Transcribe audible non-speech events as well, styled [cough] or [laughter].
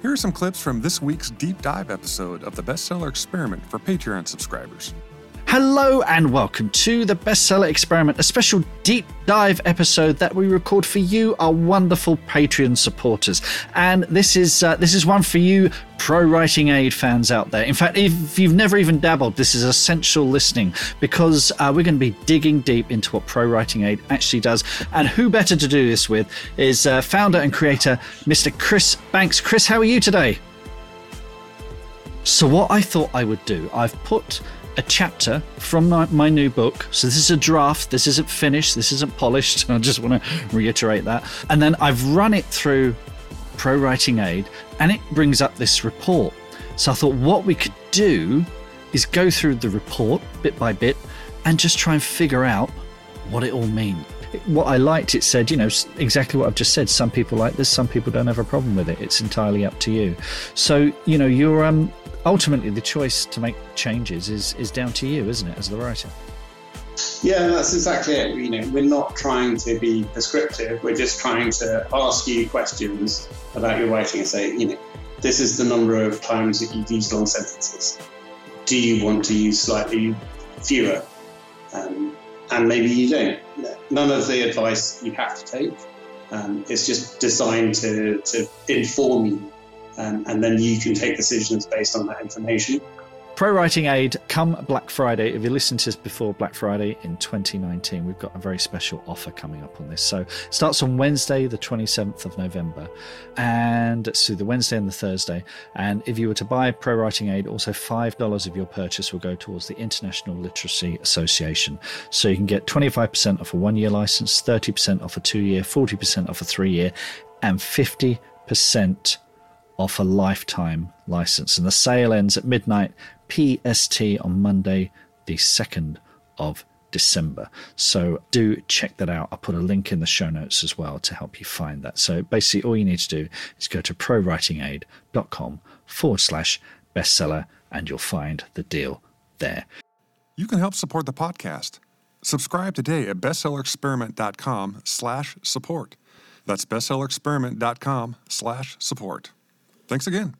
Here are some clips from this week's deep dive episode of the Bestseller Experiment for Patreon subscribers. Hello and welcome to the Bestseller Experiment, a special deep dive episode that we record for you, our wonderful Patreon supporters. And this is uh, this is one for you, ProWritingAid fans out there. In fact, if you've never even dabbled, this is essential listening because uh, we're going to be digging deep into what ProWritingAid actually does. And who better to do this with is uh, founder and creator, Mr. Chris Banks. Chris, how are you today? So, what I thought I would do, I've put a chapter from my, my, new book. So this is a draft. This isn't finished. This isn't polished. [laughs] I just want to reiterate that. And then I've run it through ProWritingAid and it brings up this report. So I thought what we could do is go through the report bit by bit and just try and figure out what it all means. What I liked, it said, you know, exactly what I've just said. Some people like this, some people don't have a problem with it. It's entirely up to you. So, you know, you're um, ultimately the choice to make changes is is down to you, isn't it, as the writer? Yeah, that's exactly it. You know, we're not trying to be prescriptive. We're just trying to ask you questions about your writing and say, you know, this is the number of times that you've used long sentences. Do you want to use slightly fewer? Um, and maybe you don't. None of the advice you have to take. Um, it's just designed to, to inform you um, and then you can take decisions based on that information. ProWritingAid, come Black Friday. If you listened to this before Black Friday in 2019, we've got a very special offer coming up on this. So it starts on Wednesday, the 27th of November, and so the Wednesday and the Thursday. And if you were to buy ProWritingAid, also $5 of your purchase will go towards the International Literacy Association. So you can get 25% off a one year license, 30% off a two year, 40% off a three year, and 50% off a lifetime license. And the sale ends at midnight PST on Monday, the 2nd of December. So do check that out. I'll put a link in the show notes as well to help you find that. So basically, all you need to do is go to prowritingaid.com forward slash bestseller and you'll find the deal there. You can help support the podcast. Subscribe today at bestsellerexperiment.com slash support. That's bestsellerexperiment.com slash support. Thanks again.